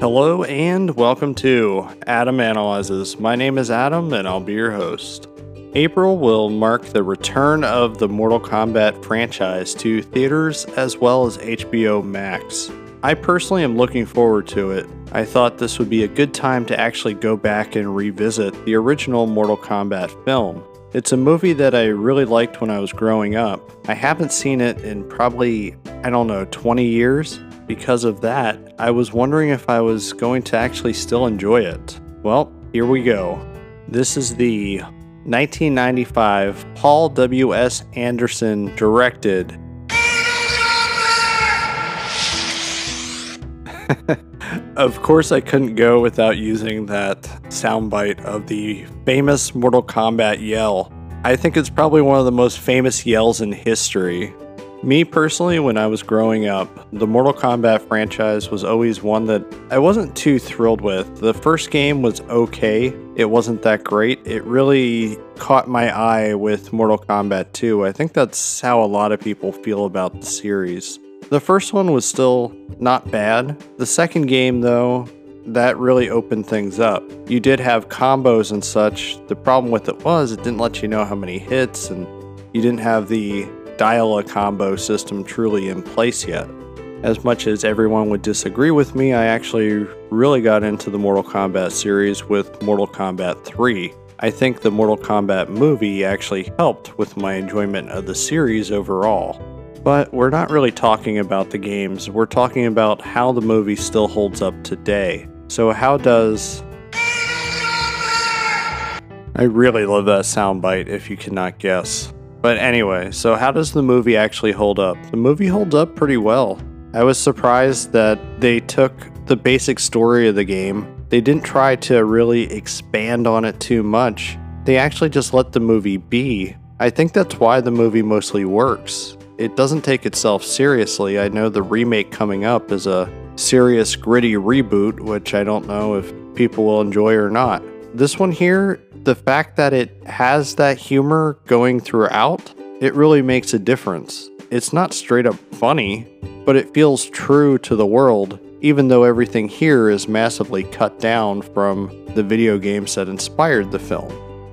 Hello and welcome to Adam Analyzes. My name is Adam and I'll be your host. April will mark the return of the Mortal Kombat franchise to theaters as well as HBO Max. I personally am looking forward to it. I thought this would be a good time to actually go back and revisit the original Mortal Kombat film. It's a movie that I really liked when I was growing up. I haven't seen it in probably, I don't know, 20 years, because of that, I was wondering if I was going to actually still enjoy it. Well, here we go. This is the 1995 Paul W.S. Anderson directed. of course, I couldn't go without using that soundbite of the famous Mortal Kombat yell. I think it's probably one of the most famous yells in history. Me personally, when I was growing up, the Mortal Kombat franchise was always one that I wasn't too thrilled with. The first game was okay, it wasn't that great. It really caught my eye with Mortal Kombat 2. I think that's how a lot of people feel about the series. The first one was still not bad. The second game, though, that really opened things up. You did have combos and such. The problem with it was it didn't let you know how many hits, and you didn't have the dial a combo system truly in place yet. As much as everyone would disagree with me, I actually really got into the Mortal Kombat series with Mortal Kombat 3. I think the Mortal Kombat movie actually helped with my enjoyment of the series overall. But we're not really talking about the games, we're talking about how the movie still holds up today. So, how does. I really love that soundbite if you cannot guess. But anyway, so how does the movie actually hold up? The movie holds up pretty well. I was surprised that they took the basic story of the game, they didn't try to really expand on it too much. They actually just let the movie be. I think that's why the movie mostly works. It doesn't take itself seriously. I know the remake coming up is a serious, gritty reboot, which I don't know if people will enjoy or not. This one here, the fact that it has that humor going throughout, it really makes a difference. It's not straight up funny, but it feels true to the world, even though everything here is massively cut down from the video games that inspired the film.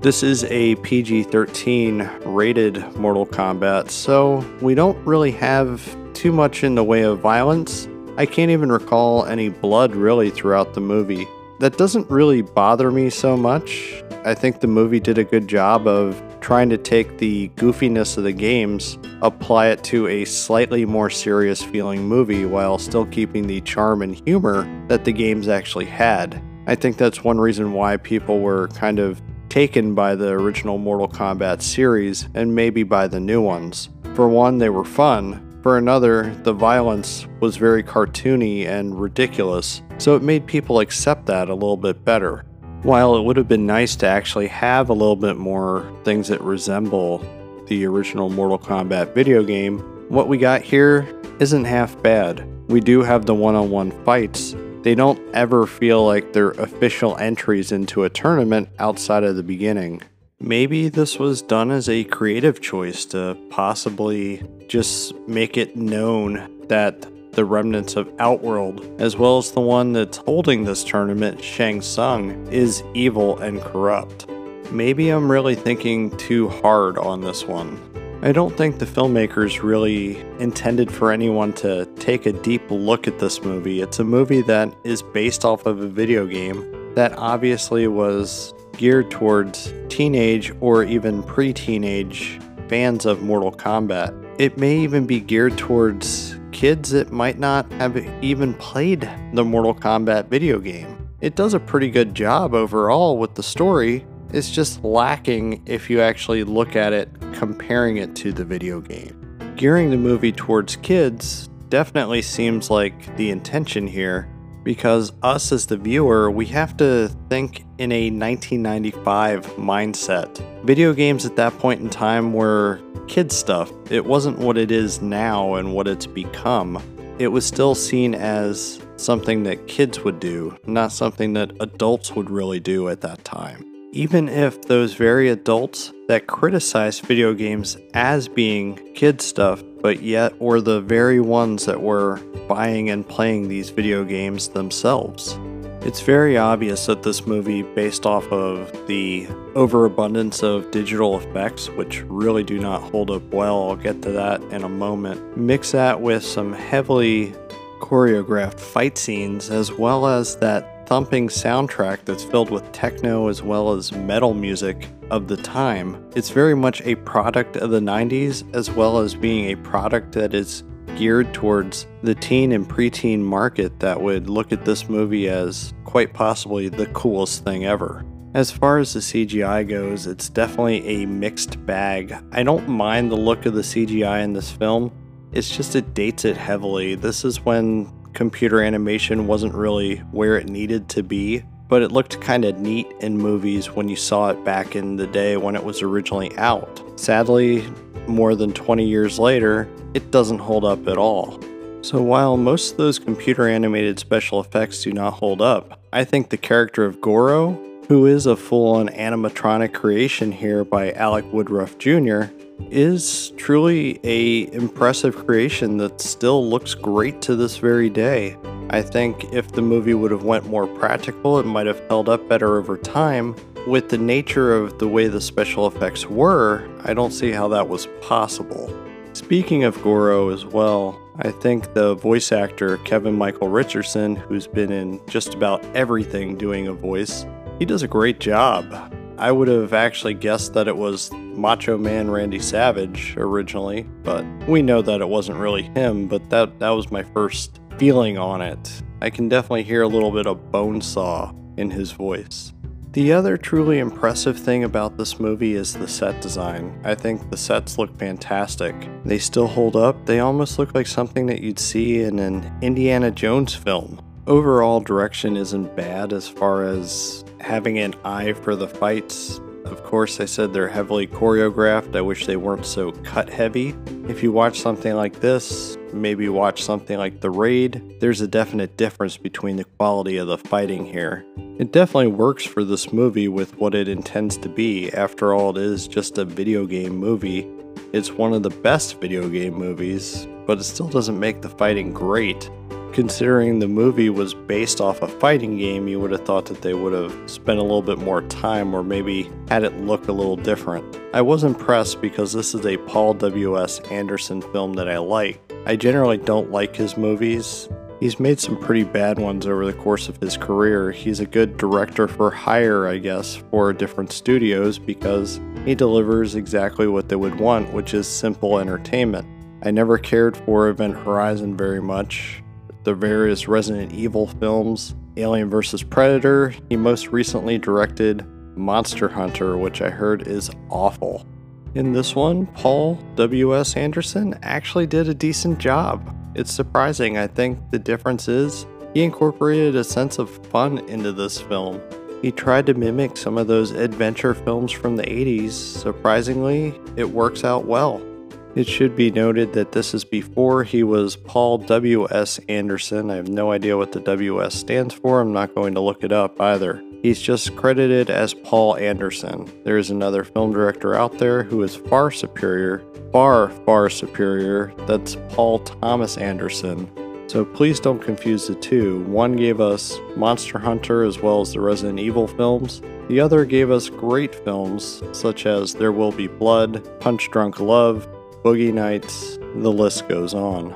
This is a PG 13 rated Mortal Kombat, so we don't really have too much in the way of violence. I can't even recall any blood really throughout the movie. That doesn't really bother me so much. I think the movie did a good job of trying to take the goofiness of the games, apply it to a slightly more serious feeling movie while still keeping the charm and humor that the games actually had. I think that's one reason why people were kind of taken by the original Mortal Kombat series and maybe by the new ones. For one, they were fun. For another, the violence was very cartoony and ridiculous, so it made people accept that a little bit better. While it would have been nice to actually have a little bit more things that resemble the original Mortal Kombat video game, what we got here isn't half bad. We do have the one on one fights. They don't ever feel like they're official entries into a tournament outside of the beginning. Maybe this was done as a creative choice to possibly just make it known that the remnants of Outworld, as well as the one that's holding this tournament, Shang Tsung, is evil and corrupt. Maybe I'm really thinking too hard on this one. I don't think the filmmakers really intended for anyone to take a deep look at this movie. It's a movie that is based off of a video game that obviously was geared towards teenage or even pre teenage fans of Mortal Kombat. It may even be geared towards kids that might not have even played the Mortal Kombat video game. It does a pretty good job overall with the story. It's just lacking if you actually look at it comparing it to the video game. Gearing the movie towards kids definitely seems like the intention here because us as the viewer, we have to think in a 1995 mindset. Video games at that point in time were kid stuff. It wasn't what it is now and what it's become. It was still seen as something that kids would do, not something that adults would really do at that time. Even if those very adults that criticize video games as being kid stuff but yet were the very ones that were buying and playing these video games themselves. It's very obvious that this movie, based off of the overabundance of digital effects, which really do not hold up well, I'll get to that in a moment, mix that with some heavily choreographed fight scenes, as well as that thumping soundtrack that's filled with techno as well as metal music of the time. It's very much a product of the 90s, as well as being a product that is geared towards the teen and preteen market that would look at this movie as quite possibly the coolest thing ever. As far as the CGI goes, it's definitely a mixed bag. I don't mind the look of the CGI in this film, it's just it dates it heavily. This is when computer animation wasn't really where it needed to be, but it looked kind of neat in movies when you saw it back in the day when it was originally out. Sadly, more than 20 years later, it doesn't hold up at all. So while most of those computer animated special effects do not hold up, I think the character of Goro, who is a full-on animatronic creation here by Alec Woodruff Jr., is truly a impressive creation that still looks great to this very day. I think if the movie would have went more practical, it might have held up better over time. With the nature of the way the special effects were, I don't see how that was possible. Speaking of Goro as well, I think the voice actor Kevin Michael Richardson, who's been in just about everything doing a voice, he does a great job. I would have actually guessed that it was Macho Man Randy Savage originally, but we know that it wasn't really him, but that, that was my first feeling on it. I can definitely hear a little bit of Bonesaw in his voice. The other truly impressive thing about this movie is the set design. I think the sets look fantastic. They still hold up, they almost look like something that you'd see in an Indiana Jones film. Overall direction isn't bad as far as having an eye for the fights. Of course, I said they're heavily choreographed. I wish they weren't so cut heavy. If you watch something like this, maybe watch something like The Raid, there's a definite difference between the quality of the fighting here. It definitely works for this movie with what it intends to be. After all, it is just a video game movie. It's one of the best video game movies, but it still doesn't make the fighting great. Considering the movie was based off a fighting game, you would have thought that they would have spent a little bit more time or maybe had it look a little different. I was impressed because this is a Paul W.S. Anderson film that I like. I generally don't like his movies. He's made some pretty bad ones over the course of his career. He's a good director for hire, I guess, for different studios because he delivers exactly what they would want, which is simple entertainment. I never cared for Event Horizon very much the various Resident Evil films, Alien vs. Predator. He most recently directed Monster Hunter, which I heard is awful. In this one, Paul W.S. Anderson actually did a decent job. It's surprising. I think the difference is he incorporated a sense of fun into this film. He tried to mimic some of those adventure films from the 80s. Surprisingly, it works out well. It should be noted that this is before he was Paul W.S. Anderson. I have no idea what the W.S. stands for. I'm not going to look it up either. He's just credited as Paul Anderson. There is another film director out there who is far superior, far, far superior. That's Paul Thomas Anderson. So please don't confuse the two. One gave us Monster Hunter as well as the Resident Evil films. The other gave us great films such as There Will Be Blood, Punch Drunk Love, Boogie Nights, the list goes on.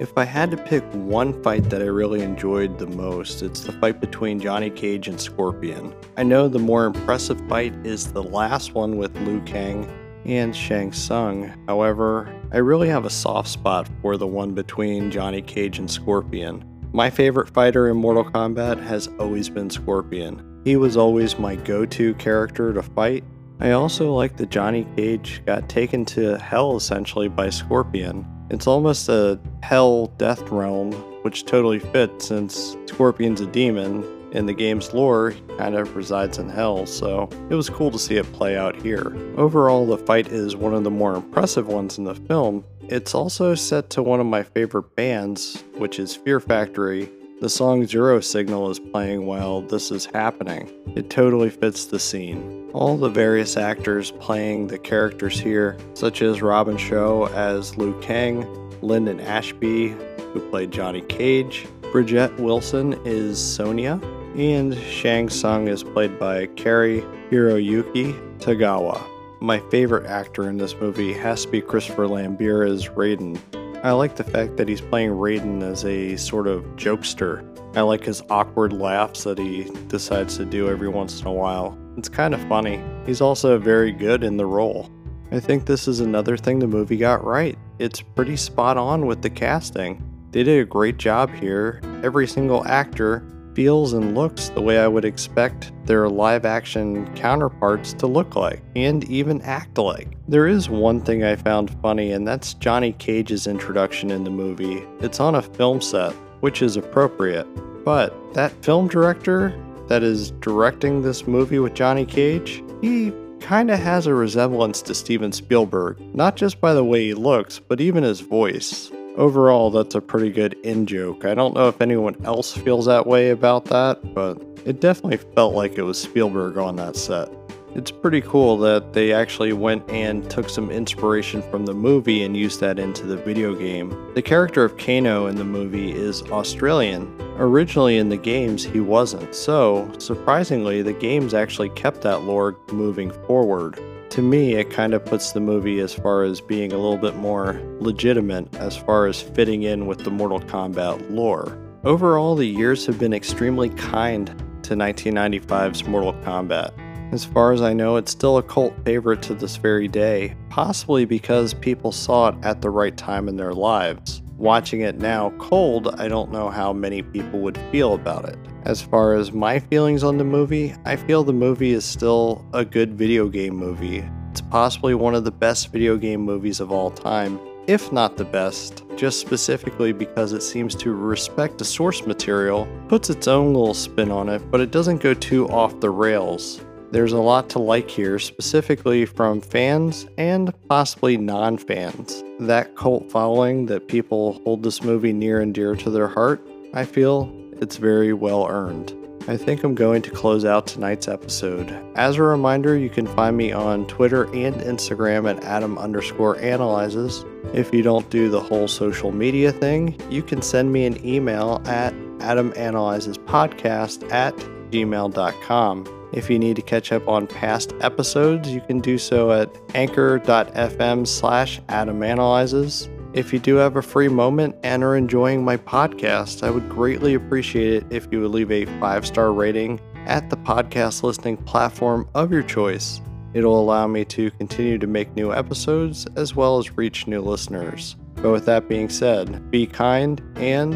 If I had to pick one fight that I really enjoyed the most, it's the fight between Johnny Cage and Scorpion. I know the more impressive fight is the last one with Liu Kang and Shang Tsung. However, I really have a soft spot for the one between Johnny Cage and Scorpion. My favorite fighter in Mortal Kombat has always been Scorpion. He was always my go to character to fight, I also like that Johnny Cage got taken to hell essentially by Scorpion. It's almost a hell death realm, which totally fits since Scorpion's a demon. In the game's lore, kind of resides in hell, so it was cool to see it play out here. Overall, the fight is one of the more impressive ones in the film. It's also set to one of my favorite bands, which is Fear Factory, The song Zero Signal is playing while this is happening. It totally fits the scene. All the various actors playing the characters here, such as Robin Shou as Liu Kang, Linden Ashby, who played Johnny Cage, Bridget Wilson is Sonya, and Shang Tsung is played by Cary Hiroyuki Tagawa. My favorite actor in this movie has to be Christopher Lambert as Raiden. I like the fact that he's playing Raiden as a sort of jokester. I like his awkward laughs that he decides to do every once in a while. It's kind of funny. He's also very good in the role. I think this is another thing the movie got right. It's pretty spot on with the casting. They did a great job here. Every single actor feels and looks the way I would expect their live action counterparts to look like and even act like. There is one thing I found funny, and that's Johnny Cage's introduction in the movie. It's on a film set, which is appropriate, but that film director that is directing this movie with Johnny Cage, he kind of has a resemblance to Steven Spielberg, not just by the way he looks, but even his voice. Overall, that's a pretty good in joke. I don't know if anyone else feels that way about that, but it definitely felt like it was Spielberg on that set. It's pretty cool that they actually went and took some inspiration from the movie and used that into the video game. The character of Kano in the movie is Australian. Originally in the games, he wasn't, so surprisingly, the games actually kept that lore moving forward to me, it kind of puts the movie as far as being a little bit more legitimate as far as fitting in with the Mortal Kombat lore. Overall, the years have been extremely kind to 1995's Mortal Kombat. As far as I know, it's still a cult favorite to this very day, possibly because people saw it at the right time in their lives. Watching it now cold, I don't know how many people would feel about it. As far as my feelings on the movie, I feel the movie is still a good video game movie. It's possibly one of the best video game movies of all time, if not the best, just specifically because it seems to respect the source material, puts its own little spin on it, but it doesn't go too off the rails. There's a lot to like here, specifically from fans and possibly non fans. That cult following that people hold this movie near and dear to their heart, I feel it's very well earned. I think I'm going to close out tonight's episode. As a reminder, you can find me on Twitter and Instagram at Adam underscore analyzes. If you don't do the whole social media thing, you can send me an email at adamanalyzespodcast at gmail.com. If you need to catch up on past episodes, you can do so at anchor.fm slash adamanalyzes. If you do have a free moment and are enjoying my podcast, I would greatly appreciate it if you would leave a five star rating at the podcast listening platform of your choice. It'll allow me to continue to make new episodes as well as reach new listeners. But with that being said, be kind and